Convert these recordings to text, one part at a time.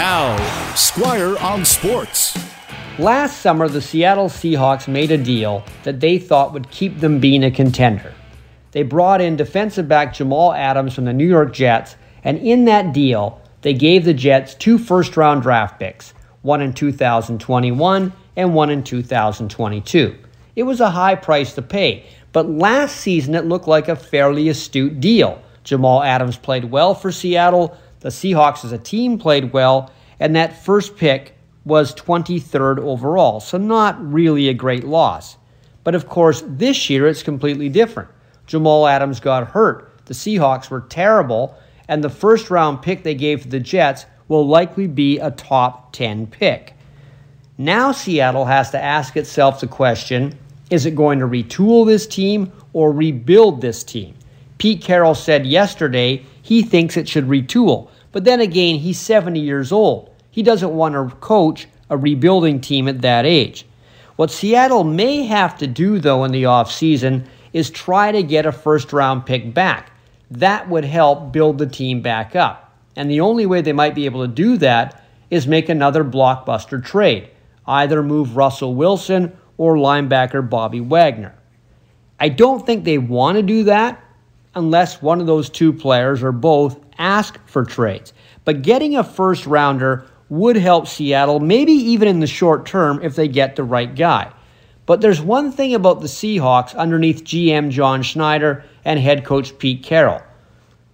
Now, Squire on Sports. Last summer, the Seattle Seahawks made a deal that they thought would keep them being a contender. They brought in defensive back Jamal Adams from the New York Jets, and in that deal, they gave the Jets two first round draft picks, one in 2021 and one in 2022. It was a high price to pay, but last season it looked like a fairly astute deal. Jamal Adams played well for Seattle, the Seahawks as a team played well, and that first pick was 23rd overall, so not really a great loss. But of course, this year it's completely different. Jamal Adams got hurt. The Seahawks were terrible, and the first round pick they gave to the Jets will likely be a top 10 pick. Now Seattle has to ask itself the question is it going to retool this team or rebuild this team? Pete Carroll said yesterday he thinks it should retool, but then again, he's 70 years old. He doesn't want to coach a rebuilding team at that age. What Seattle may have to do, though, in the offseason is try to get a first round pick back. That would help build the team back up. And the only way they might be able to do that is make another blockbuster trade, either move Russell Wilson or linebacker Bobby Wagner. I don't think they want to do that unless one of those two players or both ask for trades. But getting a first rounder would help Seattle, maybe even in the short term if they get the right guy. But there's one thing about the Seahawks underneath GM John Schneider and head coach Pete Carroll.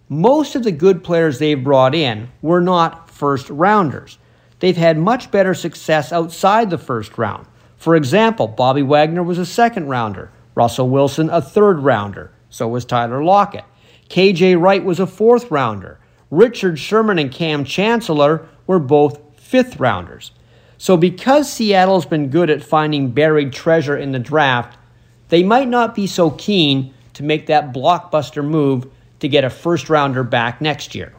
Most of the good players they've brought in were not first rounders. They've had much better success outside the first round. For example, Bobby Wagner was a second rounder, Russell Wilson a third rounder, so was Tyler Lockett. KJ Wright was a fourth rounder. Richard Sherman and Kam Chancellor were both fifth rounders. So, because Seattle's been good at finding buried treasure in the draft, they might not be so keen to make that blockbuster move to get a first rounder back next year.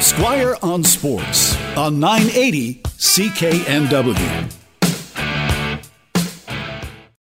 Squire on Sports on 980 CKNW.